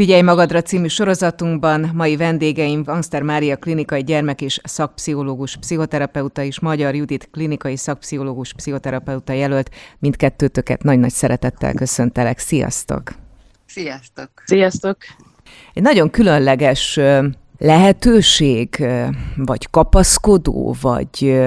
Figyelj magadra című sorozatunkban mai vendégeim Angster Mária klinikai gyermek és szakpszichológus pszichoterapeuta és Magyar Judit klinikai szakpszichológus pszichoterapeuta jelölt. Mindkettőtöket nagy-nagy szeretettel köszöntelek. Sziasztok! Sziasztok! Sziasztok! Egy nagyon különleges lehetőség, vagy kapaszkodó, vagy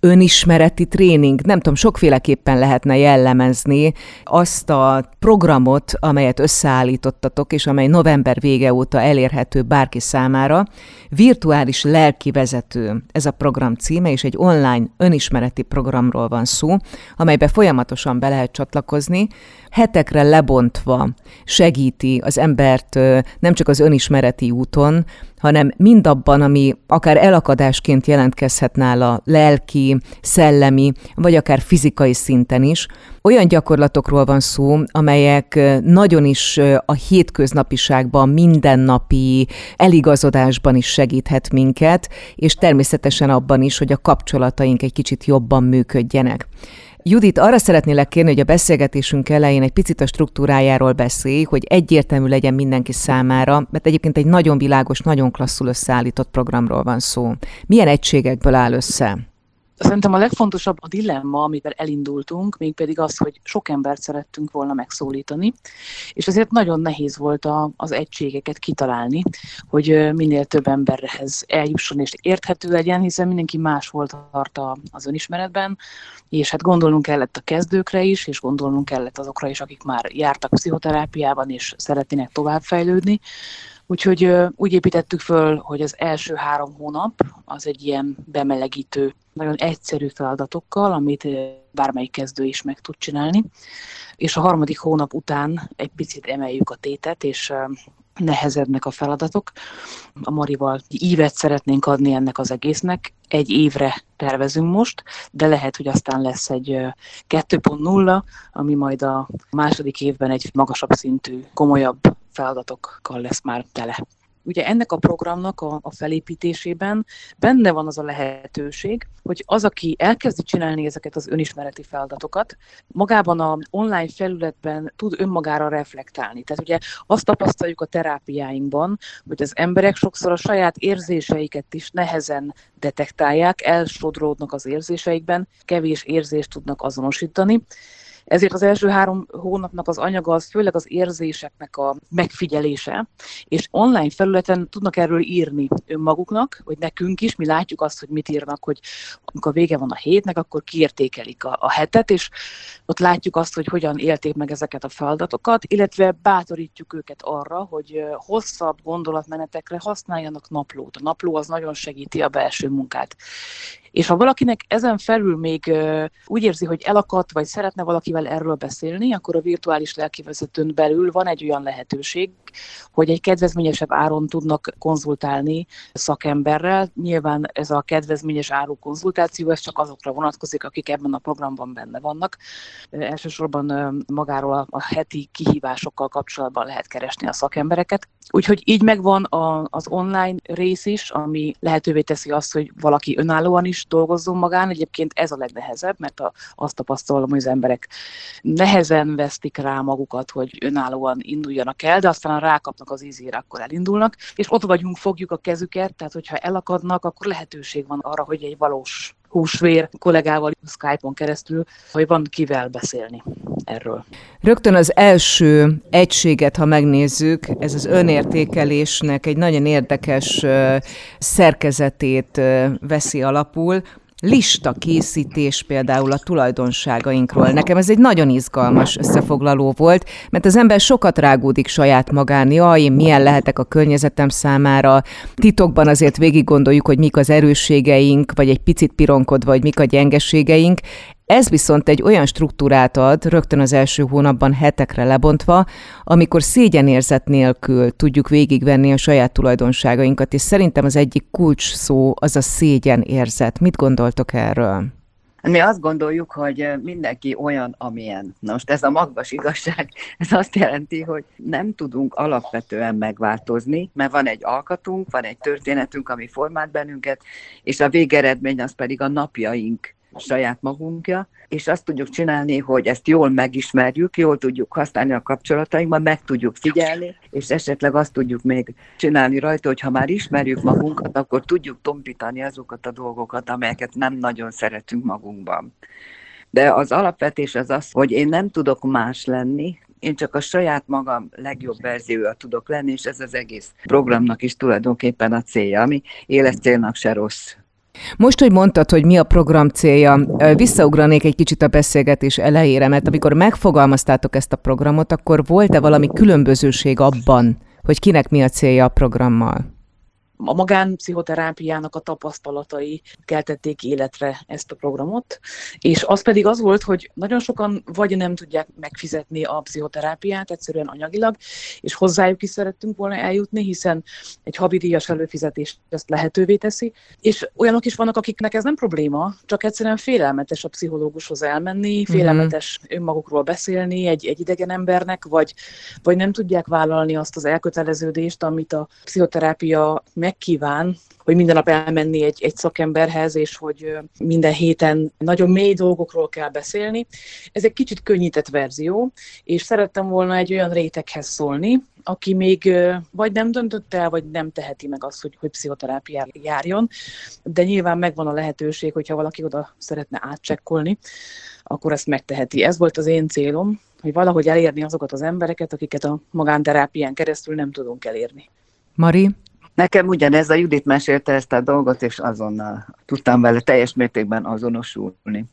önismereti tréning, nem tudom, sokféleképpen lehetne jellemezni azt a programot, amelyet összeállítottatok, és amely november vége óta elérhető bárki számára. Virtuális lelkivezető ez a program címe, és egy online önismereti programról van szó, amelybe folyamatosan be lehet csatlakozni, hetekre lebontva segíti az embert nem csak az önismereti úton, hanem mindabban, ami akár elakadásként jelentkezhet nála lelki, szellemi, vagy akár fizikai szinten is. Olyan gyakorlatokról van szó, amelyek nagyon is a hétköznapiságban, mindennapi eligazodásban is segíthet minket, és természetesen abban is, hogy a kapcsolataink egy kicsit jobban működjenek. Judit, arra szeretnélek kérni, hogy a beszélgetésünk elején egy picit a struktúrájáról beszélj, hogy egyértelmű legyen mindenki számára, mert egyébként egy nagyon világos, nagyon klasszul összeállított programról van szó. Milyen egységekből áll össze? Szerintem a legfontosabb a dilemma, amivel elindultunk, mégpedig az, hogy sok embert szerettünk volna megszólítani, és ezért nagyon nehéz volt a, az egységeket kitalálni, hogy minél több emberhez eljusson és érthető legyen, hiszen mindenki más volt tart az önismeretben, és hát gondolnunk kellett a kezdőkre is, és gondolnunk kellett azokra is, akik már jártak pszichoterápiában, és szeretnének továbbfejlődni. Úgyhogy úgy építettük föl, hogy az első három hónap az egy ilyen bemelegítő, nagyon egyszerű feladatokkal, amit bármelyik kezdő is meg tud csinálni. És a harmadik hónap után egy picit emeljük a tétet, és nehezednek a feladatok. A Marival ívet szeretnénk adni ennek az egésznek. Egy évre tervezünk most, de lehet, hogy aztán lesz egy 2.0, ami majd a második évben egy magasabb szintű, komolyabb feladatokkal lesz már tele. Ugye ennek a programnak a, a felépítésében benne van az a lehetőség, hogy az, aki elkezdi csinálni ezeket az önismereti feladatokat, magában a online felületben tud önmagára reflektálni. Tehát ugye azt tapasztaljuk a terápiáinkban, hogy az emberek sokszor a saját érzéseiket is nehezen detektálják, elsodródnak az érzéseikben, kevés érzést tudnak azonosítani, ezért az első három hónapnak az anyaga az főleg az érzéseknek a megfigyelése, és online felületen tudnak erről írni önmaguknak, vagy nekünk is, mi látjuk azt, hogy mit írnak, hogy amikor vége van a hétnek, akkor kiértékelik a, a hetet, és ott látjuk azt, hogy hogyan élték meg ezeket a feladatokat, illetve bátorítjuk őket arra, hogy hosszabb gondolatmenetekre használjanak naplót. A napló az nagyon segíti a belső munkát. És ha valakinek ezen felül még úgy érzi, hogy elakadt, vagy szeretne valakivel erről beszélni, akkor a virtuális lelkivezetőn belül van egy olyan lehetőség, hogy egy kedvezményesebb áron tudnak konzultálni szakemberrel. Nyilván ez a kedvezményes áru konzultáció, ez csak azokra vonatkozik, akik ebben a programban benne vannak. Elsősorban magáról a heti kihívásokkal kapcsolatban lehet keresni a szakembereket. Úgyhogy így megvan az online rész is, ami lehetővé teszi azt, hogy valaki önállóan is dolgozzon magán. Egyébként ez a legnehezebb, mert a, azt tapasztalom, hogy az emberek nehezen vesztik rá magukat, hogy önállóan induljanak el, de aztán rákapnak az ízére, akkor elindulnak, és ott vagyunk, fogjuk a kezüket, tehát hogyha elakadnak, akkor lehetőség van arra, hogy egy valós húsvér kollégával Skype-on keresztül, hogy van kivel beszélni erről. Rögtön az első egységet, ha megnézzük, ez az önértékelésnek egy nagyon érdekes szerkezetét veszi alapul lista készítés például a tulajdonságainkról. Nekem ez egy nagyon izgalmas összefoglaló volt, mert az ember sokat rágódik saját magán, jaj, én milyen lehetek a környezetem számára, titokban azért végig gondoljuk, hogy mik az erősségeink, vagy egy picit pironkodva, hogy mik a gyengeségeink. Ez viszont egy olyan struktúrát ad, rögtön az első hónapban hetekre lebontva, amikor szégyenérzet nélkül tudjuk végigvenni a saját tulajdonságainkat, és szerintem az egyik kulcs szó az a szégyenérzet. Mit gondoltok erről? Mi azt gondoljuk, hogy mindenki olyan, amilyen. Na most ez a magvas igazság, ez azt jelenti, hogy nem tudunk alapvetően megváltozni, mert van egy alkatunk, van egy történetünk, ami formát bennünket, és a végeredmény az pedig a napjaink saját magunkja, és azt tudjuk csinálni, hogy ezt jól megismerjük, jól tudjuk használni a kapcsolatainkban, meg tudjuk figyelni, és esetleg azt tudjuk még csinálni rajta, hogy ha már ismerjük magunkat, akkor tudjuk tompítani azokat a dolgokat, amelyeket nem nagyon szeretünk magunkban. De az alapvetés az az, hogy én nem tudok más lenni, én csak a saját magam legjobb verziója tudok lenni, és ez az egész programnak is tulajdonképpen a célja, ami életcélnak se rossz. Most, hogy mondtad, hogy mi a program célja, visszaugranék egy kicsit a beszélgetés elejére, mert amikor megfogalmaztátok ezt a programot, akkor volt-e valami különbözőség abban, hogy kinek mi a célja a programmal? A magánpszichoterápiának a tapasztalatai keltették életre ezt a programot, és az pedig az volt, hogy nagyon sokan vagy nem tudják megfizetni a pszichoterápiát egyszerűen anyagilag, és hozzájuk is szerettünk volna eljutni, hiszen egy habidíjas előfizetés ezt lehetővé teszi, és olyanok is vannak, akiknek ez nem probléma, csak egyszerűen félelmetes a pszichológushoz elmenni, mhm. félelmetes mm-hmm. önmagukról beszélni egy, egy idegen embernek, vagy, vagy nem tudják vállalni azt az elköteleződést, amit a pszichoterápia megkíván, hogy minden nap elmenni egy, egy szakemberhez, és hogy minden héten nagyon mély dolgokról kell beszélni. Ez egy kicsit könnyített verzió, és szerettem volna egy olyan réteghez szólni, aki még vagy nem döntött el, vagy nem teheti meg azt, hogy, hogy pszichoterápiára járjon, de nyilván megvan a lehetőség, hogyha valaki oda szeretne átcsekkolni, akkor ezt megteheti. Ez volt az én célom, hogy valahogy elérni azokat az embereket, akiket a magánterápián keresztül nem tudunk elérni. Mari, Nekem ugyanez a Judit mesélte ezt a dolgot, és azonnal tudtam vele teljes mértékben azonosulni.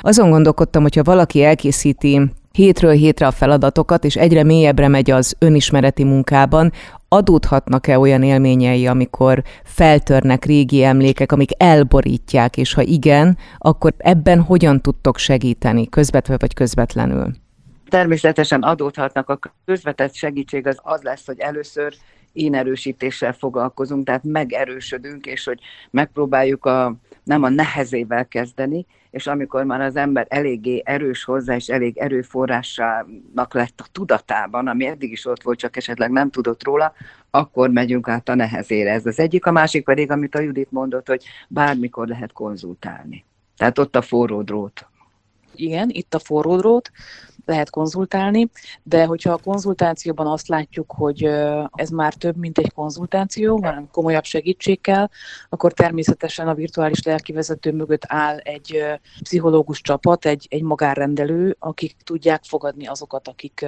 Azon gondolkodtam, hogyha valaki elkészíti hétről hétre a feladatokat, és egyre mélyebbre megy az önismereti munkában, adódhatnak-e olyan élményei, amikor feltörnek régi emlékek, amik elborítják, és ha igen, akkor ebben hogyan tudtok segíteni, közvetve vagy közvetlenül? Természetesen adódhatnak a közvetett segítség, az az lesz, hogy először én erősítéssel foglalkozunk, tehát megerősödünk, és hogy megpróbáljuk a, nem a nehezével kezdeni, és amikor már az ember eléggé erős hozzá, és elég erőforrásának lett a tudatában, ami eddig is ott volt, csak esetleg nem tudott róla, akkor megyünk át a nehezére. Ez az egyik, a másik pedig, amit a Judit mondott, hogy bármikor lehet konzultálni. Tehát ott a forró drót. Igen, itt a forró drót, lehet konzultálni, de hogyha a konzultációban azt látjuk, hogy ez már több, mint egy konzultáció, hanem komolyabb segítség kell, akkor természetesen a virtuális lelkivezető mögött áll egy pszichológus csapat, egy, egy magárrendelő, akik tudják fogadni azokat, akik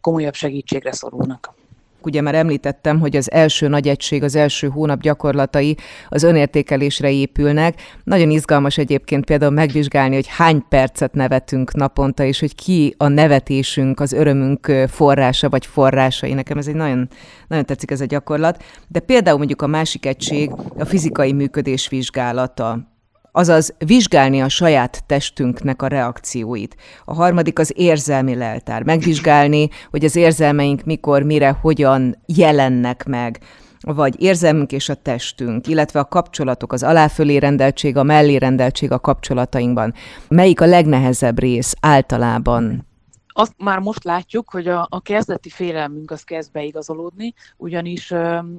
komolyabb segítségre szorulnak. Ugye már említettem, hogy az első nagy egység, az első hónap gyakorlatai az önértékelésre épülnek. Nagyon izgalmas egyébként például megvizsgálni, hogy hány percet nevetünk naponta, és hogy ki a nevetésünk, az örömünk forrása vagy forrásai. Nekem ez egy nagyon, nagyon tetszik ez a gyakorlat. De például mondjuk a másik egység a fizikai működés vizsgálata azaz vizsgálni a saját testünknek a reakcióit. A harmadik az érzelmi leltár, megvizsgálni, hogy az érzelmeink mikor, mire, hogyan jelennek meg vagy érzelmünk és a testünk, illetve a kapcsolatok, az aláfölé rendeltség, a mellé rendeltség a kapcsolatainkban. Melyik a legnehezebb rész általában azt már most látjuk, hogy a, a kezdeti félelmünk az kezd beigazolódni, ugyanis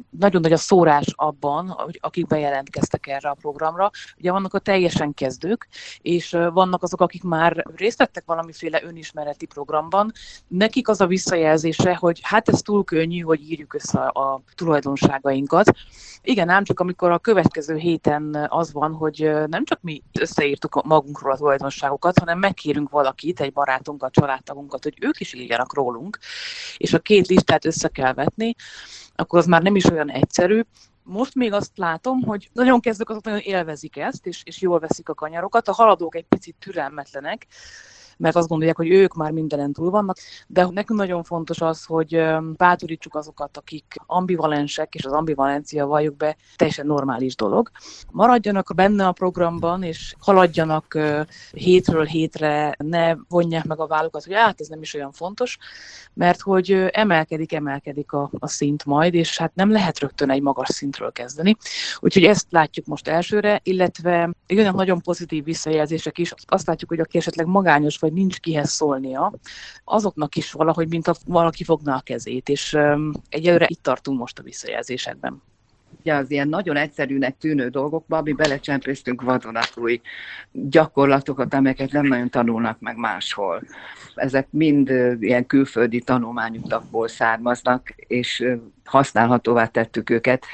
nagyon nagy a szórás abban, hogy akik bejelentkeztek erre a programra. Ugye vannak a teljesen kezdők, és vannak azok, akik már részt vettek valamiféle önismereti programban. Nekik az a visszajelzése, hogy hát ez túl könnyű, hogy írjuk össze a tulajdonságainkat. Igen, ám csak amikor a következő héten az van, hogy nem csak mi összeírtuk magunkról a tulajdonságokat, hanem megkérünk valakit, egy barátunkat, családtagunkat, magunkat, hogy ők is írjanak rólunk, és a két listát össze kell vetni, akkor az már nem is olyan egyszerű. Most még azt látom, hogy nagyon kezdők azok nagyon élvezik ezt, és, és jól veszik a kanyarokat, a haladók egy picit türelmetlenek, mert azt gondolják, hogy ők már mindenen túl vannak, de nekünk nagyon fontos az, hogy bátorítsuk azokat, akik ambivalensek, és az ambivalencia valljuk be teljesen normális dolog. Maradjanak benne a programban, és haladjanak hétről hétre, ne vonják meg a vállukat, hogy hát ez nem is olyan fontos, mert hogy emelkedik, emelkedik a, a szint majd, és hát nem lehet rögtön egy magas szintről kezdeni. Úgyhogy ezt látjuk most elsőre, illetve jönnek nagyon pozitív visszajelzések is. Azt látjuk, hogy aki esetleg magányos vagy nincs kihez szólnia, azoknak is valahogy, mint a, valaki fogná a kezét, és egyelőre itt tartunk most a visszajelzésekben. ugye az ilyen nagyon egyszerűnek tűnő dolgokba, mi belecsempésztünk vadonatúj gyakorlatokat, amelyeket nem nagyon tanulnak meg máshol. Ezek mind ilyen külföldi tanulmányutakból származnak, és használhatóvá tettük őket.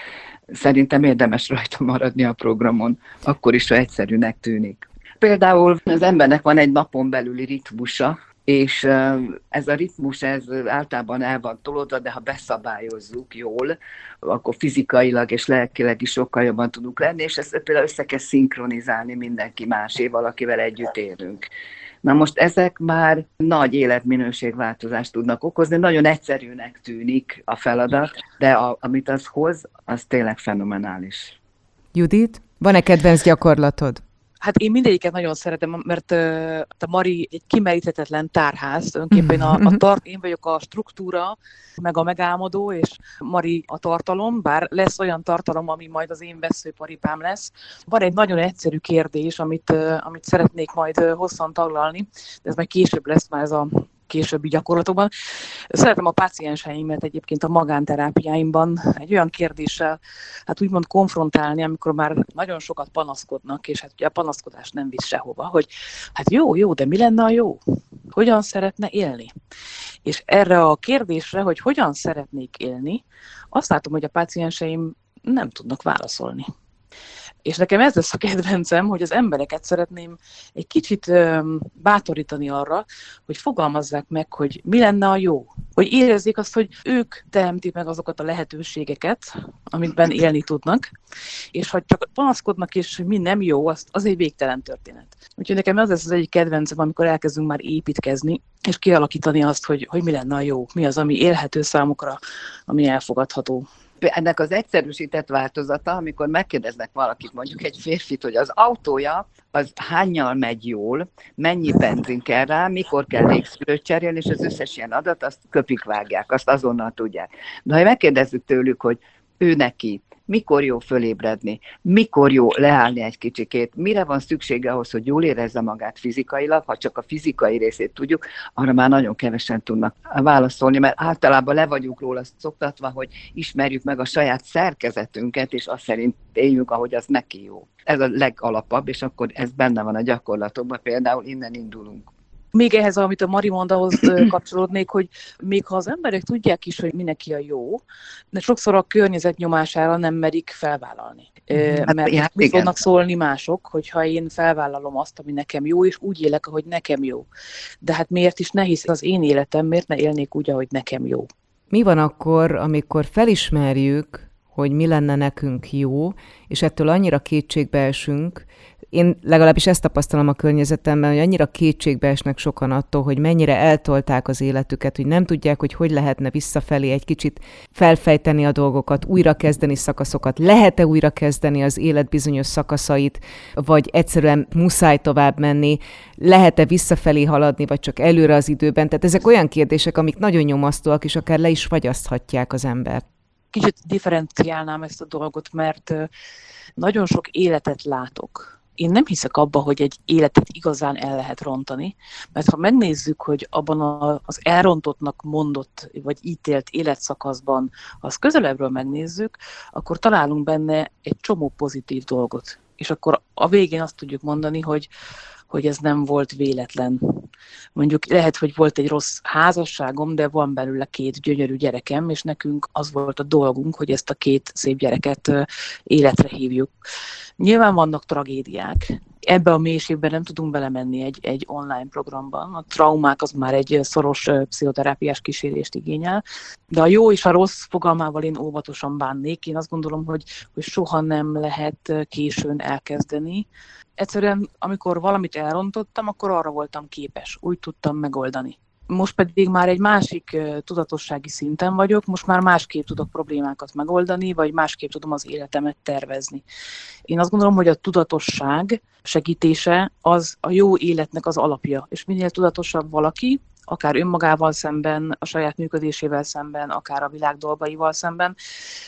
Szerintem érdemes rajta maradni a programon, akkor is, ha egyszerűnek tűnik. Például az embernek van egy napon belüli ritmusa, és ez a ritmus, ez általában el van tolódva, de ha beszabályozzuk jól, akkor fizikailag és lelkileg is sokkal jobban tudunk lenni, és ezt például össze kell szinkronizálni mindenki máséval, akivel együtt élünk. Na most ezek már nagy életminőségváltozást tudnak okozni, nagyon egyszerűnek tűnik a feladat, de a, amit az hoz, az tényleg fenomenális. Judit, van-e kedvenc gyakorlatod? Hát én mindegyiket nagyon szeretem, mert uh, a Mari egy kimeríthetetlen tárház, önképpen a, a tart, én vagyok a struktúra, meg a megálmodó, és Mari a tartalom, bár lesz olyan tartalom, ami majd az én veszőparipám lesz. Van egy nagyon egyszerű kérdés, amit, uh, amit szeretnék majd uh, hosszan taglalni, de ez majd később lesz már ez a későbbi gyakorlatokban. Szeretem a pácienseimet egyébként a magánterápiáimban egy olyan kérdéssel, hát úgymond konfrontálni, amikor már nagyon sokat panaszkodnak, és hát ugye a panaszkodás nem visz sehova, hogy hát jó, jó, de mi lenne a jó? Hogyan szeretne élni? És erre a kérdésre, hogy hogyan szeretnék élni, azt látom, hogy a pácienseim nem tudnak válaszolni. És nekem ez lesz a kedvencem, hogy az embereket szeretném egy kicsit bátorítani arra, hogy fogalmazzák meg, hogy mi lenne a jó. Hogy érezzék azt, hogy ők teremtik meg azokat a lehetőségeket, amikben élni tudnak, és ha csak panaszkodnak, és mi nem jó, az, az egy végtelen történet. Úgyhogy nekem ez lesz az egyik kedvencem, amikor elkezdünk már építkezni, és kialakítani azt, hogy, hogy mi lenne a jó, mi az, ami élhető számukra, ami elfogadható ennek az egyszerűsített változata, amikor megkérdeznek valakit, mondjuk egy férfit, hogy az autója az hányal megy jól, mennyi benzin kell rá, mikor kell légszűrőt cserélni, és az összes ilyen adat, azt köpik vágják, azt azonnal tudják. De ha megkérdezzük tőlük, hogy ő neki mikor jó fölébredni, mikor jó leállni egy kicsikét, mire van szüksége ahhoz, hogy jól érezze magát fizikailag, ha csak a fizikai részét tudjuk, arra már nagyon kevesen tudnak válaszolni, mert általában le vagyunk róla szoktatva, hogy ismerjük meg a saját szerkezetünket, és azt szerint éljünk, ahogy az neki jó. Ez a legalapabb, és akkor ez benne van a gyakorlatokban, például innen indulunk. Még ehhez, amit a Mari mond, ahhoz kapcsolódnék, hogy még ha az emberek tudják is, hogy mindenki a jó, de sokszor a környezet nyomására nem merik felvállalni. Hát, Mert ja, mi fognak szólni mások, hogyha én felvállalom azt, ami nekem jó, és úgy élek, ahogy nekem jó. De hát miért is nehéz az én életem, miért ne élnék úgy, ahogy nekem jó? Mi van akkor, amikor felismerjük, hogy mi lenne nekünk jó, és ettől annyira kétségbe esünk, én legalábbis ezt tapasztalom a környezetemben, hogy annyira kétségbe esnek sokan attól, hogy mennyire eltolták az életüket, hogy nem tudják, hogy hogy lehetne visszafelé egy kicsit felfejteni a dolgokat, újrakezdeni szakaszokat, lehet-e újrakezdeni az élet bizonyos szakaszait, vagy egyszerűen muszáj tovább menni, lehet-e visszafelé haladni, vagy csak előre az időben. Tehát ezek olyan kérdések, amik nagyon nyomasztóak, és akár le is fagyaszthatják az embert. Kicsit differenciálnám ezt a dolgot, mert nagyon sok életet látok én nem hiszek abba, hogy egy életet igazán el lehet rontani, mert ha megnézzük, hogy abban az elrontottnak mondott vagy ítélt életszakaszban, ha azt közelebbről megnézzük, akkor találunk benne egy csomó pozitív dolgot. És akkor a végén azt tudjuk mondani, hogy, hogy ez nem volt véletlen. Mondjuk lehet, hogy volt egy rossz házasságom, de van belőle két gyönyörű gyerekem, és nekünk az volt a dolgunk, hogy ezt a két szép gyereket életre hívjuk. Nyilván vannak tragédiák. Ebbe a mélységbe nem tudunk belemenni egy, egy online programban. A traumák az már egy szoros pszichoterápiás kísérést igényel. De a jó és a rossz fogalmával én óvatosan bánnék. Én azt gondolom, hogy, hogy soha nem lehet későn elkezdeni. Egyszerűen, amikor valamit elrontottam, akkor arra voltam képes. Úgy tudtam megoldani most pedig már egy másik tudatossági szinten vagyok, most már másképp tudok problémákat megoldani, vagy másképp tudom az életemet tervezni. Én azt gondolom, hogy a tudatosság segítése az a jó életnek az alapja, és minél tudatosabb valaki, akár önmagával szemben, a saját működésével szemben, akár a világ dolgaival szemben,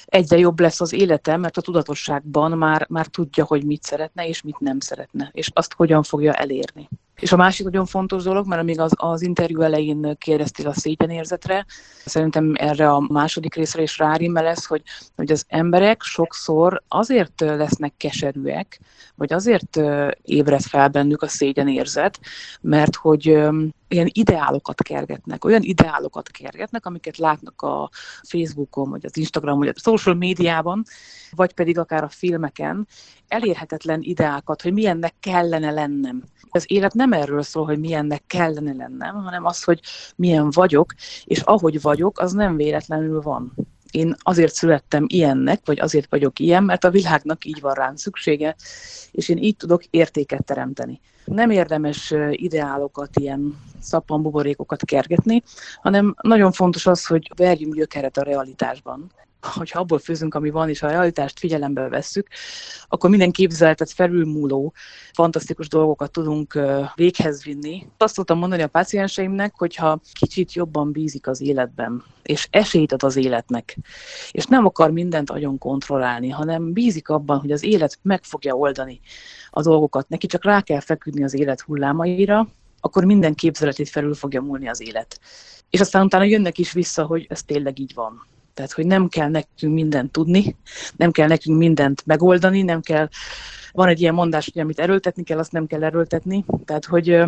egyre jobb lesz az élete, mert a tudatosságban már, már tudja, hogy mit szeretne és mit nem szeretne, és azt hogyan fogja elérni. És a másik nagyon fontos dolog, mert amíg az, az interjú elején kérdeztél a szégyenérzetre, szerintem erre a második részre is rárimmel lesz, hogy, hogy az emberek sokszor azért lesznek keserűek, vagy azért ébred fel bennük a szégyenérzet, mert hogy ilyen ideálokat kergetnek, olyan ideálokat kergetnek, amiket látnak a Facebookon, vagy az Instagram, vagy a social médiában, vagy pedig akár a filmeken, elérhetetlen ideákat, hogy milyennek kellene lennem. Az élet nem erről szól, hogy milyennek kellene lennem, hanem az, hogy milyen vagyok, és ahogy vagyok, az nem véletlenül van. Én azért születtem ilyennek, vagy azért vagyok ilyen, mert a világnak így van rám szüksége, és én így tudok értéket teremteni. Nem érdemes ideálokat, ilyen szappanbuborékokat kergetni, hanem nagyon fontos az, hogy verjünk gyökeret a realitásban hogyha abból főzünk, ami van, és a realitást figyelembe vesszük, akkor minden képzeletet felülmúló, fantasztikus dolgokat tudunk véghez vinni. Azt szoktam mondani a pácienseimnek, hogyha kicsit jobban bízik az életben, és esélyt ad az életnek, és nem akar mindent agyon kontrollálni, hanem bízik abban, hogy az élet meg fogja oldani a dolgokat. Neki csak rá kell feküdni az élet hullámaira, akkor minden képzeletét felül fogja múlni az élet. És aztán utána jönnek is vissza, hogy ez tényleg így van. Tehát, hogy nem kell nekünk mindent tudni, nem kell nekünk mindent megoldani, nem kell, van egy ilyen mondás, hogy amit erőltetni kell, azt nem kell erőltetni. Tehát, hogy,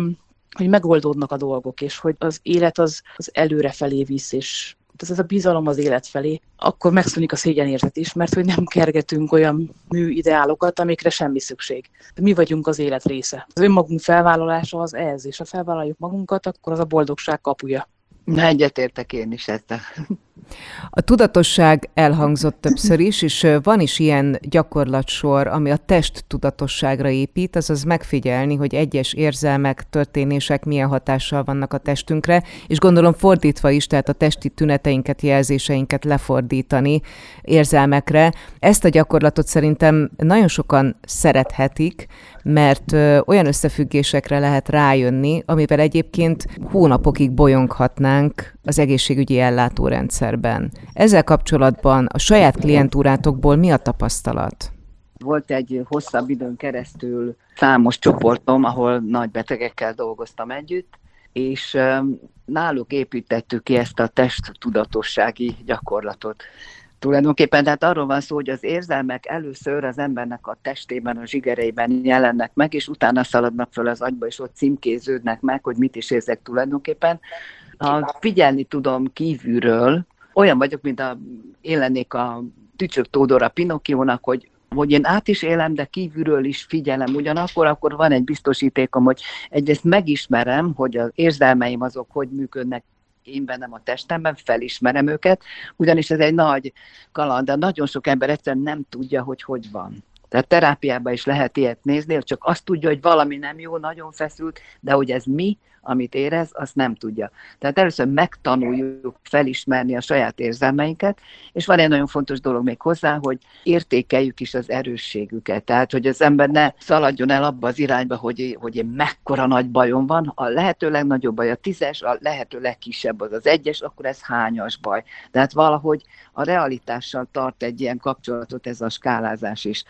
hogy megoldódnak a dolgok, és hogy az élet az, az előre felé visz, és ez a bizalom az élet felé, akkor megszűnik a szégyenérzet is, mert hogy nem kergetünk olyan műideálokat, amikre semmi szükség. Mi vagyunk az élet része. Az önmagunk felvállalása az ez, és ha felvállaljuk magunkat, akkor az a boldogság kapuja. Egyetértek én is ezzel. A tudatosság elhangzott többször is, és van is ilyen gyakorlatsor, ami a test tudatosságra épít, azaz megfigyelni, hogy egyes érzelmek, történések milyen hatással vannak a testünkre, és gondolom fordítva is, tehát a testi tüneteinket, jelzéseinket lefordítani érzelmekre. Ezt a gyakorlatot szerintem nagyon sokan szerethetik, mert olyan összefüggésekre lehet rájönni, amivel egyébként hónapokig bolyonghatnánk az egészségügyi ellátórendszerben. Ezzel kapcsolatban a saját klientúrátokból mi a tapasztalat? Volt egy hosszabb időn keresztül számos csoportom, ahol nagy betegekkel dolgoztam együtt, és náluk építettük ki ezt a testtudatossági gyakorlatot tulajdonképpen. Tehát arról van szó, hogy az érzelmek először az embernek a testében, a zsigereiben jelennek meg, és utána szaladnak föl az agyba, és ott címkéződnek meg, hogy mit is érzek tulajdonképpen. Ha figyelni tudom kívülről, olyan vagyok, mint a, én lennék a Tücsök Tódor Pinokkiónak, hogy hogy én át is élem, de kívülről is figyelem ugyanakkor, akkor van egy biztosítékom, hogy egyrészt megismerem, hogy az érzelmeim azok hogy működnek én bennem a testemben, felismerem őket, ugyanis ez egy nagy kaland, de nagyon sok ember egyszerűen nem tudja, hogy hogy van. Tehát terápiában is lehet ilyet nézni, csak azt tudja, hogy valami nem jó, nagyon feszült, de hogy ez mi, amit érez, azt nem tudja. Tehát először megtanuljuk felismerni a saját érzelmeinket, és van egy nagyon fontos dolog még hozzá, hogy értékeljük is az erősségüket. Tehát, hogy az ember ne szaladjon el abba az irányba, hogy, hogy én mekkora nagy bajom van, a lehető legnagyobb baj a tízes, a lehető legkisebb az az egyes, akkor ez hányas baj. Tehát valahogy a realitással tart egy ilyen kapcsolatot ez a skálázás is.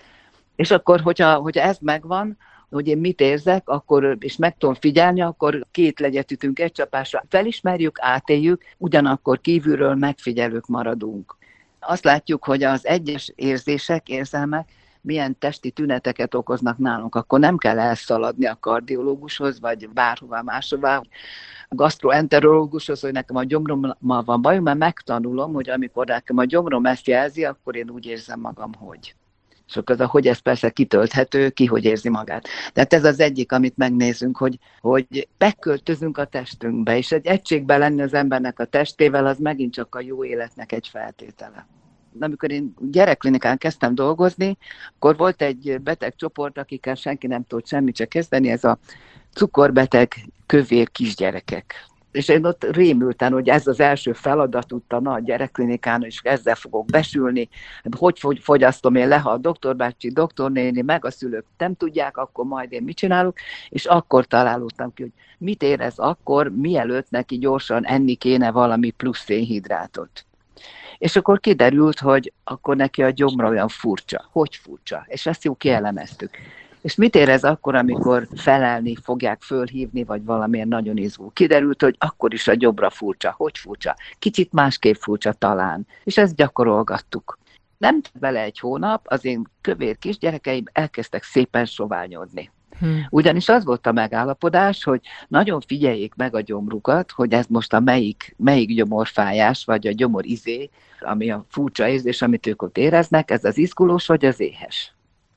És akkor, hogyha, hogyha ez megvan, hogy én mit érzek, akkor, és meg tudom figyelni, akkor két legyet ütünk egy csapásra. Felismerjük, átéljük, ugyanakkor kívülről megfigyelők maradunk. Azt látjuk, hogy az egyes érzések, érzelmek milyen testi tüneteket okoznak nálunk, akkor nem kell elszaladni a kardiológushoz, vagy bárhová máshová, a gastroenterológushoz, hogy nekem a gyomrommal van bajom, mert megtanulom, hogy amikor nekem a gyomrom ezt jelzi, akkor én úgy érzem magam, hogy. Akkor az a, hogy ez persze kitölthető, ki hogy érzi magát. Tehát ez az egyik, amit megnézünk, hogy, hogy beköltözünk a testünkbe, és egy egységben lenni az embernek a testével, az megint csak a jó életnek egy feltétele amikor én gyerekklinikán kezdtem dolgozni, akkor volt egy beteg csoport, akikkel senki nem tudott semmit se kezdeni, ez a cukorbeteg kövér kisgyerekek és én ott rémültem, hogy ez az első feladat ott a gyerekklinikán, és ezzel fogok besülni, hogy fogyasztom én le, ha a doktorbácsi, doktornéni, meg a szülők nem tudják, akkor majd én mit csinálok, és akkor találódtam ki, hogy mit érez akkor, mielőtt neki gyorsan enni kéne valami plusz szénhidrátot. És akkor kiderült, hogy akkor neki a gyomra olyan furcsa. Hogy furcsa? És ezt jó kielemeztük És mit érez akkor, amikor felelni fogják fölhívni, vagy valamilyen nagyon izgul? Kiderült, hogy akkor is a jobbra furcsa. Hogy furcsa? Kicsit másképp furcsa talán. És ezt gyakorolgattuk. Nem bele egy hónap, az én kövér kisgyerekeim elkezdtek szépen soványodni. Hmm. Ugyanis az volt a megállapodás, hogy nagyon figyeljék meg a gyomrukat, hogy ez most a melyik, melyik gyomorfájás, vagy a gyomor izé, ami a furcsa érzés, amit ők ott éreznek, ez az izgulós vagy az éhes.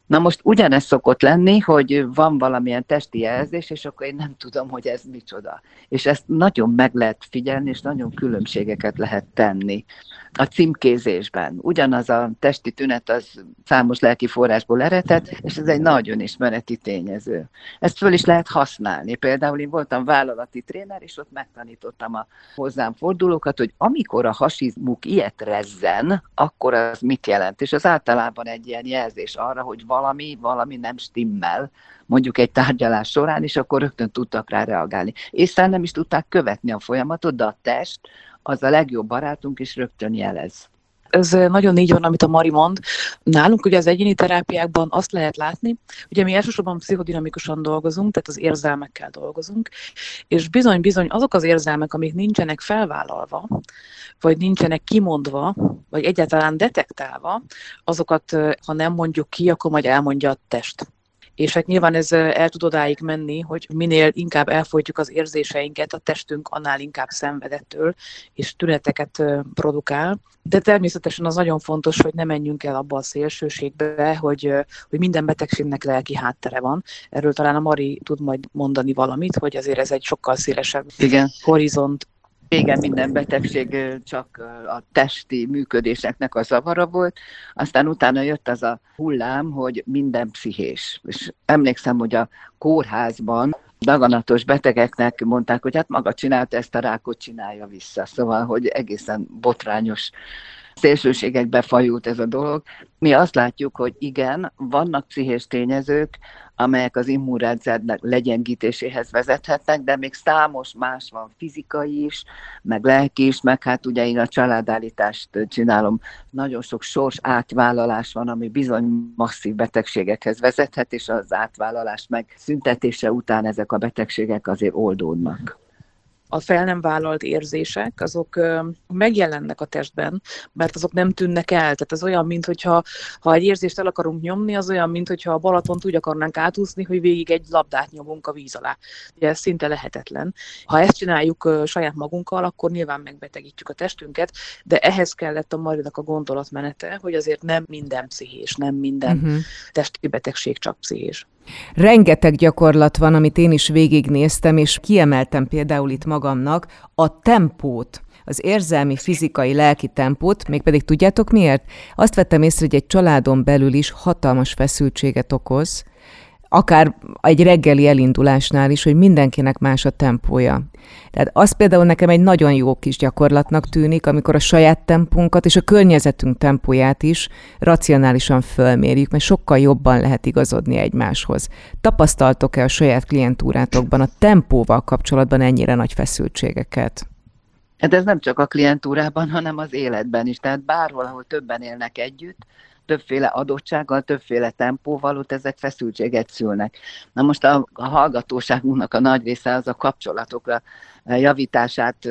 Na most ugyanez szokott lenni, hogy van valamilyen testi jelzés, és akkor én nem tudom, hogy ez micsoda. És ezt nagyon meg lehet figyelni, és nagyon különbségeket lehet tenni a címkézésben. Ugyanaz a testi tünet az számos lelki forrásból eredett, és ez egy nagyon ismereti tényező. Ezt föl is lehet használni. Például én voltam vállalati tréner, és ott megtanítottam a hozzám fordulókat, hogy amikor a hasizmuk ilyet rezzen, akkor az mit jelent. És az általában egy ilyen jelzés arra, hogy valami, valami nem stimmel, mondjuk egy tárgyalás során, és akkor rögtön tudtak rá reagálni. Észre nem is tudták követni a folyamatot, de a test az a legjobb barátunk, és rögtön jelez. Ez nagyon így van, amit a Mari mond. Nálunk ugye az egyéni terápiákban azt lehet látni, ugye mi elsősorban pszichodinamikusan dolgozunk, tehát az érzelmekkel dolgozunk, és bizony-bizony azok az érzelmek, amik nincsenek felvállalva, vagy nincsenek kimondva, vagy egyáltalán detektálva, azokat, ha nem mondjuk ki, akkor majd elmondja a test. És hát nyilván ez el tud odáig menni, hogy minél inkább elfolytjuk az érzéseinket, a testünk annál inkább szenvedettől, és tüneteket produkál. De természetesen az nagyon fontos, hogy ne menjünk el abba a szélsőségbe, hogy, hogy minden betegségnek lelki háttere van. Erről talán a Mari tud majd mondani valamit, hogy azért ez egy sokkal szélesebb Igen. horizont, Régen minden betegség csak a testi működéseknek a zavara volt, aztán utána jött az a hullám, hogy minden pszichés. És emlékszem, hogy a kórházban daganatos betegeknek mondták, hogy hát maga csinálta ezt a rákot, csinálja vissza. Szóval, hogy egészen botrányos szélsőségekbe fajult ez a dolog. Mi azt látjuk, hogy igen, vannak pszichés tényezők, amelyek az immunrendszernek legyengítéséhez vezethetnek, de még számos más van, fizikai is, meg lelki is, meg hát ugye én a családállítást csinálom, nagyon sok sors átvállalás van, ami bizony masszív betegségekhez vezethet, és az átvállalás meg szüntetése után ezek a betegségek azért oldódnak a fel nem vállalt érzések, azok megjelennek a testben, mert azok nem tűnnek el. Tehát ez olyan, mintha ha egy érzést el akarunk nyomni, az olyan, mintha a Balatont úgy akarnánk átúszni, hogy végig egy labdát nyomunk a víz alá. Ugye ez szinte lehetetlen. Ha ezt csináljuk saját magunkkal, akkor nyilván megbetegítjük a testünket, de ehhez kellett a Marinak a gondolatmenete, hogy azért nem minden pszichés, nem minden uh-huh. testi betegség csak pszichés. Rengeteg gyakorlat van, amit én is végignéztem, és kiemeltem például itt magamnak a tempót az érzelmi, fizikai, lelki tempót, mégpedig tudjátok miért? Azt vettem észre, hogy egy családon belül is hatalmas feszültséget okoz, akár egy reggeli elindulásnál is, hogy mindenkinek más a tempója. Tehát az például nekem egy nagyon jó kis gyakorlatnak tűnik, amikor a saját tempónkat és a környezetünk tempóját is racionálisan fölmérjük, mert sokkal jobban lehet igazodni egymáshoz. Tapasztaltok-e a saját klientúrátokban a tempóval kapcsolatban ennyire nagy feszültségeket? Hát ez nem csak a klientúrában, hanem az életben is. Tehát bárhol, ahol többen élnek együtt, többféle adottsággal, többféle tempóval, ott ezek feszültséget szülnek. Na most a, a hallgatóságunknak a nagy része az a kapcsolatokra javítását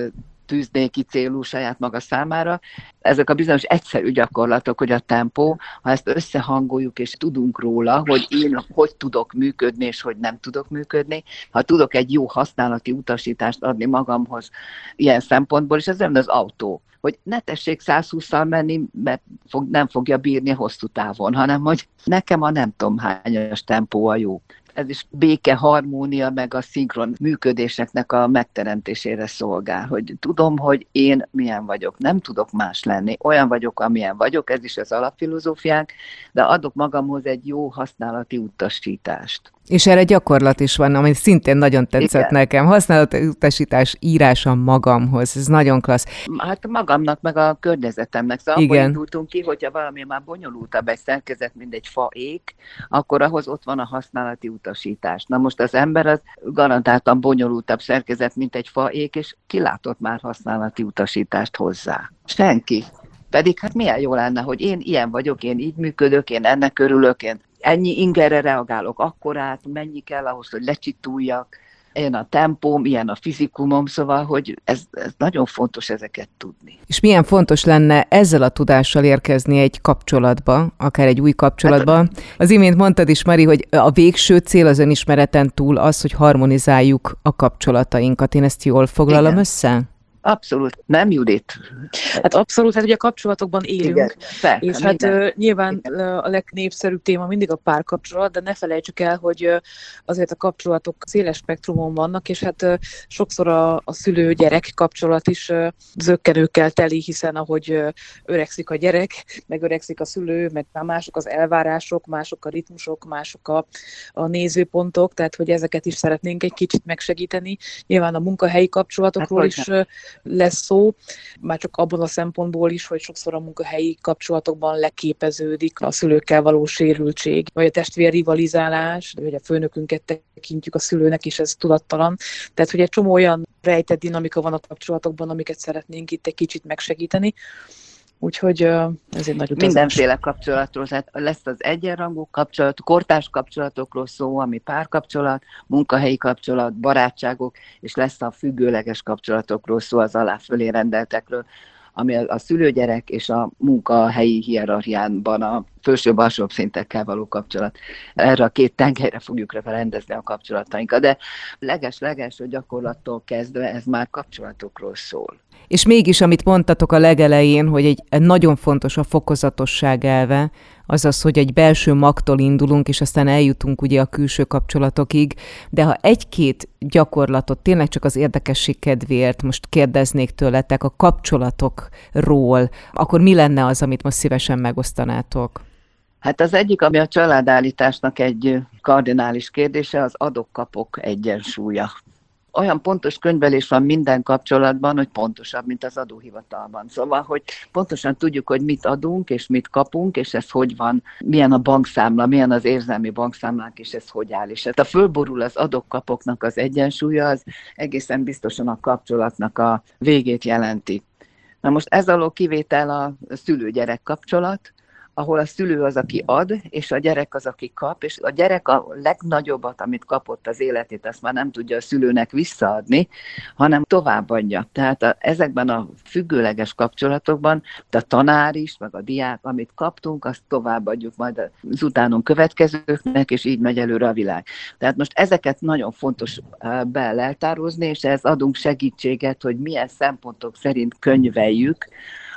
tűzné ki célú saját maga számára. Ezek a bizonyos egyszerű gyakorlatok, hogy a tempó, ha ezt összehangoljuk és tudunk róla, hogy én hogy tudok működni és hogy nem tudok működni, ha tudok egy jó használati utasítást adni magamhoz ilyen szempontból, és ez nem az autó hogy ne tessék 120-szal menni, mert fog, nem fogja bírni hosszú távon, hanem hogy nekem a nem tudom hányos tempó a jó ez is béke, harmónia, meg a szinkron működéseknek a megteremtésére szolgál, hogy tudom, hogy én milyen vagyok, nem tudok más lenni, olyan vagyok, amilyen vagyok, ez is az alapfilozófiánk, de adok magamhoz egy jó használati utasítást. És erre gyakorlat is van, ami szintén nagyon tetszett Igen. nekem. Használati utasítás írása magamhoz, ez nagyon klassz. Hát magamnak, meg a környezetemnek. Szóval Igen. akkor indultunk ki, hogyha valami már bonyolultabb egy szerkezet, mint egy faék, akkor ahhoz ott van a használati utasítás. Na most az ember az garantáltan bonyolultabb szerkezet, mint egy faék, és kilátott már használati utasítást hozzá. Senki. Pedig hát milyen jó lenne, hogy én ilyen vagyok, én így működök, én ennek örülök, én ennyi ingerre reagálok akkorát, mennyi kell ahhoz, hogy lecsituljak, ilyen a tempóm, ilyen a fizikumom, szóval, hogy ez, ez nagyon fontos ezeket tudni. És milyen fontos lenne ezzel a tudással érkezni egy kapcsolatba, akár egy új kapcsolatba. Hát, az imént mondtad is, Mari, hogy a végső cél az önismereten túl az, hogy harmonizáljuk a kapcsolatainkat. Én ezt jól foglalom Igen. össze? Abszolút, nem Judit. Hát abszolút, hát ugye kapcsolatokban élünk, Igen, fe, és hát minden. nyilván Igen. a legnépszerűbb téma mindig a párkapcsolat, de ne felejtsük el, hogy azért a kapcsolatok széles spektrumon vannak, és hát sokszor a, a szülő-gyerek kapcsolat is zöggenőkkel teli, hiszen ahogy öregszik a gyerek, meg öregszik a szülő, meg már mások az elvárások, mások a ritmusok, mások a, a nézőpontok, tehát hogy ezeket is szeretnénk egy kicsit megsegíteni. Nyilván a munkahelyi kapcsolatokról hát, is lesz szó, már csak abban a szempontból is, hogy sokszor a munkahelyi kapcsolatokban leképeződik a szülőkkel való sérültség, vagy a testvér rivalizálás, vagy a főnökünket tekintjük a szülőnek, és ez tudattalan. Tehát, hogy egy csomó olyan rejtett dinamika van a kapcsolatokban, amiket szeretnénk itt egy kicsit megsegíteni. Úgyhogy ez egy nagy utazás. Mindenféle kapcsolatról, tehát lesz az egyenrangú kapcsolat, kortárs kapcsolatokról szó, ami párkapcsolat, munkahelyi kapcsolat, barátságok, és lesz a függőleges kapcsolatokról szó, az alá fölé rendeltekről, ami a szülőgyerek és a munkahelyi hierarchiánban a fősőbb alsóbb szintekkel való kapcsolat. Erre a két tengelyre fogjuk rendezni a kapcsolatainkat, de leges-leges, hogy gyakorlattól kezdve ez már kapcsolatokról szól. És mégis, amit mondtatok a legelején, hogy egy nagyon fontos a fokozatosság elve, azaz, hogy egy belső magtól indulunk, és aztán eljutunk ugye a külső kapcsolatokig, de ha egy-két gyakorlatot tényleg csak az érdekesség kedvéért most kérdeznék tőletek a kapcsolatokról, akkor mi lenne az, amit most szívesen megosztanátok? Hát az egyik, ami a családállításnak egy kardinális kérdése, az adok-kapok egyensúlya olyan pontos könyvelés van minden kapcsolatban, hogy pontosabb, mint az adóhivatalban. Szóval, hogy pontosan tudjuk, hogy mit adunk, és mit kapunk, és ez hogy van, milyen a bankszámla, milyen az érzelmi bankszámlánk, és ez hogy áll. És hát a fölborul az adok-kapoknak az egyensúlya, az egészen biztosan a kapcsolatnak a végét jelenti. Na most ez alól kivétel a szülő-gyerek kapcsolat, ahol a szülő az, aki ad, és a gyerek az, aki kap, és a gyerek a legnagyobbat, amit kapott az életét, azt már nem tudja a szülőnek visszaadni, hanem továbbadja. Tehát a, ezekben a függőleges kapcsolatokban a tanár is, meg a diák, amit kaptunk, azt továbbadjuk majd az utánunk következőknek, és így megy előre a világ. Tehát most ezeket nagyon fontos beleltározni, és ez adunk segítséget, hogy milyen szempontok szerint könyveljük,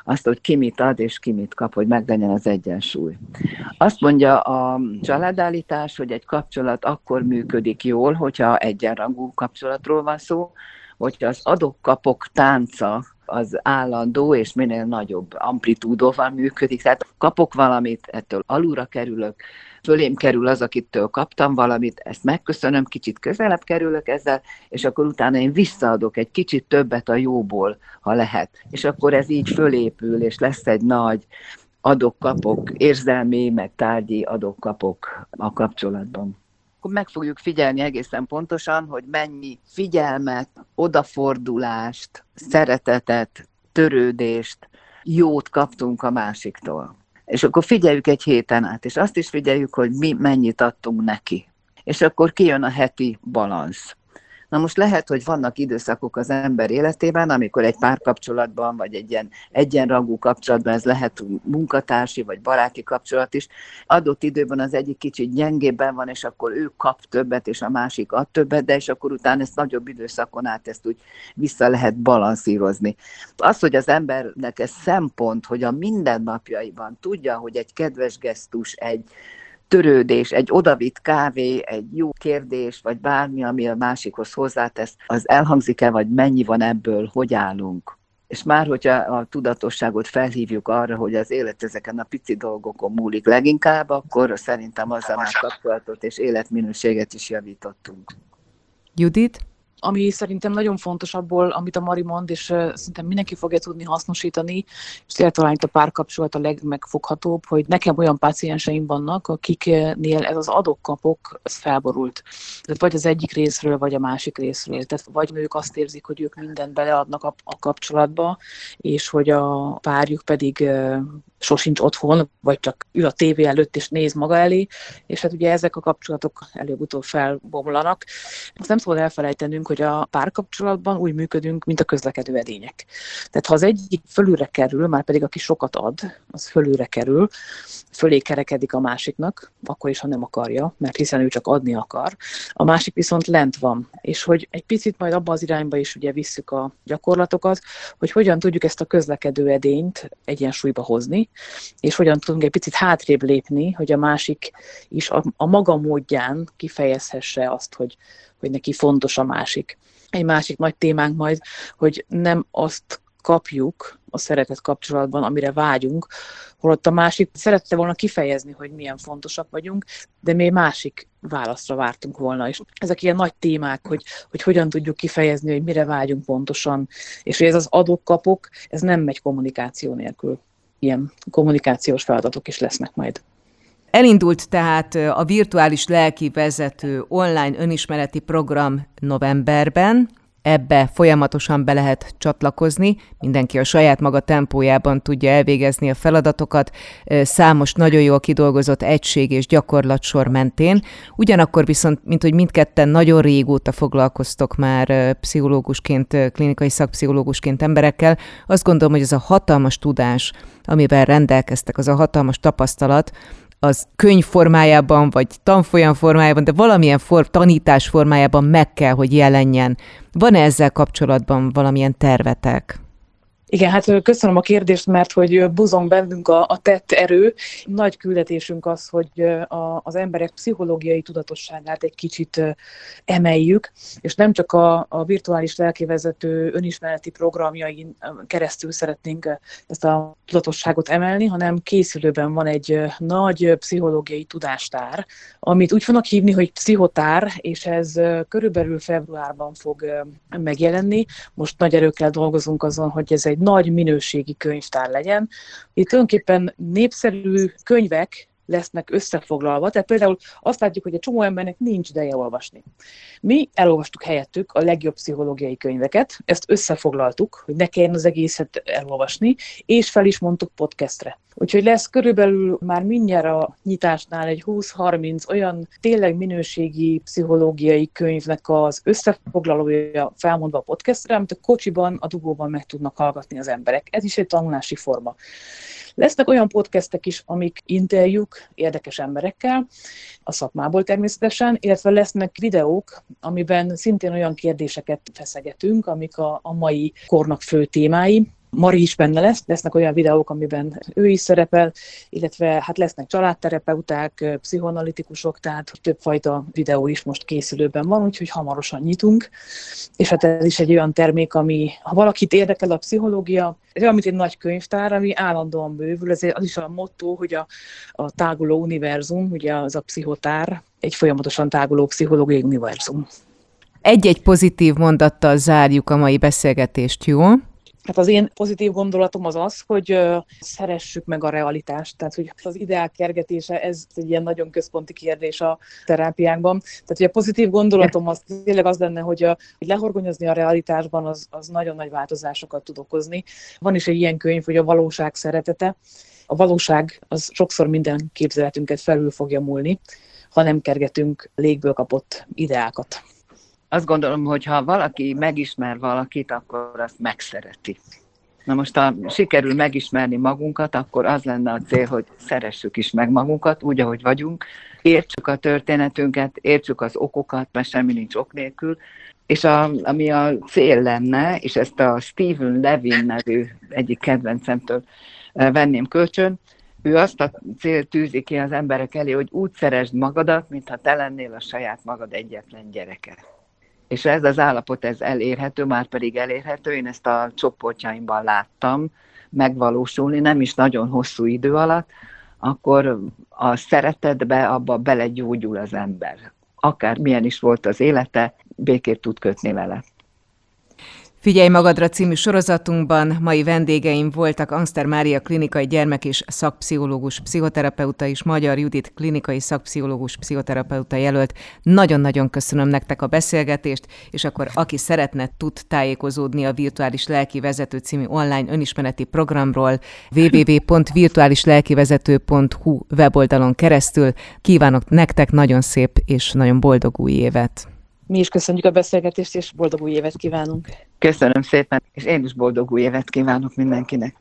azt, hogy ki mit ad és ki mit kap, hogy meglegyen az egyensúly. Azt mondja a családállítás, hogy egy kapcsolat akkor működik jól, hogyha egyenrangú kapcsolatról van szó, hogyha az adok-kapok tánca az állandó és minél nagyobb amplitúdóval működik. Tehát kapok valamit, ettől alulra kerülök, fölém kerül az, akitől kaptam valamit, ezt megköszönöm, kicsit közelebb kerülök ezzel, és akkor utána én visszaadok egy kicsit többet a jóból, ha lehet. És akkor ez így fölépül, és lesz egy nagy adok-kapok, érzelmi, meg tárgyi adok-kapok a kapcsolatban akkor meg fogjuk figyelni egészen pontosan, hogy mennyi figyelmet, odafordulást, szeretetet, törődést, jót kaptunk a másiktól. És akkor figyeljük egy héten át, és azt is figyeljük, hogy mi mennyit adtunk neki. És akkor kijön a heti balansz. Na most lehet, hogy vannak időszakok az ember életében, amikor egy párkapcsolatban, vagy egy ilyen egyenrangú kapcsolatban, ez lehet munkatársi, vagy baráti kapcsolat is, adott időben az egyik kicsit gyengébben van, és akkor ő kap többet, és a másik ad többet, de és akkor utána ezt nagyobb időszakon át ezt úgy vissza lehet balanszírozni. Az, hogy az embernek ez szempont, hogy a mindennapjaiban tudja, hogy egy kedves gesztus, egy törődés, egy odavitt kávé, egy jó kérdés, vagy bármi, ami a másikhoz hozzátesz, az elhangzik-e, vagy mennyi van ebből, hogy állunk. És már, hogyha a tudatosságot felhívjuk arra, hogy az élet ezeken a pici dolgokon múlik leginkább, akkor szerintem azzal már kapcsolatot és életminőséget is javítottunk. Judit? Ami szerintem nagyon fontos abból, amit a Mari mond, és szerintem mindenki fogja tudni hasznosítani, és tényleg talán itt a párkapcsolat a legmegfoghatóbb, hogy nekem olyan pácienseim vannak, akiknél ez az adok-kapok ez felborult. Tehát vagy az egyik részről, vagy a másik részről. Tehát vagy ők azt érzik, hogy ők mindent beleadnak a, a kapcsolatba, és hogy a párjuk pedig sosincs otthon, vagy csak ül a tévé előtt és néz maga elé, és hát ugye ezek a kapcsolatok előbb-utóbb felbomlanak. Azt nem szabad elfelejtenünk, hogy a párkapcsolatban úgy működünk, mint a közlekedő edények. Tehát ha az egyik fölülre kerül, már pedig aki sokat ad, az fölülre kerül, fölé kerekedik a másiknak, akkor is, ha nem akarja, mert hiszen ő csak adni akar. A másik viszont lent van. És hogy egy picit majd abba az irányba is ugye visszük a gyakorlatokat, hogy hogyan tudjuk ezt a közlekedő edényt egyensúlyba hozni, és hogyan tudunk egy picit hátrébb lépni, hogy a másik is a, a maga módján kifejezhesse azt, hogy, hogy neki fontos a másik. Egy másik nagy témánk majd, hogy nem azt kapjuk a szeretet kapcsolatban, amire vágyunk, holott a másik szerette volna kifejezni, hogy milyen fontosak vagyunk, de mi másik válaszra vártunk volna. És ezek ilyen nagy témák, hogy, hogy hogyan tudjuk kifejezni, hogy mire vágyunk pontosan, és hogy ez az adok-kapok, ez nem megy kommunikáció nélkül. Ilyen kommunikációs feladatok is lesznek majd. Elindult tehát a virtuális lelki vezető online önismereti program novemberben, ebbe folyamatosan be lehet csatlakozni, mindenki a saját maga tempójában tudja elvégezni a feladatokat, számos nagyon jól kidolgozott egység és gyakorlatsor mentén. Ugyanakkor viszont, mint hogy mindketten nagyon régóta foglalkoztok már pszichológusként, klinikai szakpszichológusként emberekkel, azt gondolom, hogy ez a hatalmas tudás, amivel rendelkeztek, az a hatalmas tapasztalat, az könyv formájában, vagy tanfolyam formájában, de valamilyen for, tanítás formájában meg kell, hogy jelenjen. Van-e ezzel kapcsolatban valamilyen tervetek? Igen, hát köszönöm a kérdést, mert hogy buzong bennünk a, a tett erő. Nagy küldetésünk az, hogy a, az emberek pszichológiai tudatosságát egy kicsit emeljük, és nem csak a, a virtuális lelkivezető önismereti programjain keresztül szeretnénk ezt a tudatosságot emelni, hanem készülőben van egy nagy pszichológiai tudástár, amit úgy fognak hívni, hogy pszichotár, és ez körülbelül februárban fog megjelenni. Most nagy erőkkel dolgozunk azon, hogy ez egy nagy minőségi könyvtár legyen. Itt tulajdonképpen népszerű könyvek lesznek összefoglalva. Tehát például azt látjuk, hogy egy csomó embernek nincs ideje olvasni. Mi elolvastuk helyettük a legjobb pszichológiai könyveket, ezt összefoglaltuk, hogy ne kelljen az egészet elolvasni, és fel is mondtuk podcastre. Úgyhogy lesz körülbelül már mindjárt a nyitásnál egy 20-30 olyan tényleg minőségi pszichológiai könyvnek az összefoglalója felmondva a podcastre, amit a kocsiban, a dugóban meg tudnak hallgatni az emberek. Ez is egy tanulási forma. Lesznek olyan podcastek is, amik interjúk érdekes emberekkel, a szakmából természetesen, illetve lesznek videók, amiben szintén olyan kérdéseket feszegetünk, amik a, a mai kornak fő témái, Mari is benne lesz, lesznek olyan videók, amiben ő is szerepel, illetve hát lesznek családterapeuták, pszichoanalitikusok, tehát többfajta videó is most készülőben van, úgyhogy hamarosan nyitunk. És hát ez is egy olyan termék, ami, ha valakit érdekel a pszichológia, ez olyan, mint egy nagy könyvtár, ami állandóan bővül, ez az is a motto, hogy a, a táguló univerzum, ugye az a pszichotár, egy folyamatosan táguló pszichológiai univerzum. Egy-egy pozitív mondattal zárjuk a mai beszélgetést, jó? Hát az én pozitív gondolatom az az, hogy szeressük meg a realitást, tehát hogy az ideál kergetése, ez egy ilyen nagyon központi kérdés a terápiánkban. Tehát hogy a pozitív gondolatom az tényleg az lenne, hogy, a, hogy lehorgonyozni a realitásban az, az nagyon nagy változásokat tud okozni. Van is egy ilyen könyv, hogy a valóság szeretete. A valóság az sokszor minden képzeletünket felül fogja múlni, ha nem kergetünk légből kapott ideákat azt gondolom, hogy ha valaki megismer valakit, akkor azt megszereti. Na most, ha sikerül megismerni magunkat, akkor az lenne a cél, hogy szeressük is meg magunkat, úgy, ahogy vagyunk, értsük a történetünket, értsük az okokat, mert semmi nincs ok nélkül, és a, ami a cél lenne, és ezt a Stephen Levin nevű egyik kedvencemtől venném kölcsön, ő azt a cél tűzi ki az emberek elé, hogy úgy szeresd magadat, mintha te lennél a saját magad egyetlen gyereke és ez az állapot ez elérhető, már pedig elérhető, én ezt a csoportjaimban láttam megvalósulni, nem is nagyon hosszú idő alatt, akkor a szeretetbe abba belegyógyul az ember. Akár milyen is volt az élete, békét tud kötni vele. Figyelj magadra című sorozatunkban mai vendégeim voltak Angster Mária klinikai gyermek és szakpszichológus pszichoterapeuta és Magyar Judit klinikai szakpszichológus pszichoterapeuta jelölt. Nagyon-nagyon köszönöm nektek a beszélgetést, és akkor aki szeretne tud tájékozódni a Virtuális Lelki Vezető című online önismereti programról www.virtuálislelkivezető.hu weboldalon keresztül. Kívánok nektek nagyon szép és nagyon boldog új évet! Mi is köszönjük a beszélgetést, és boldog új évet kívánunk. Köszönöm szépen, és én is boldog új évet kívánok mindenkinek.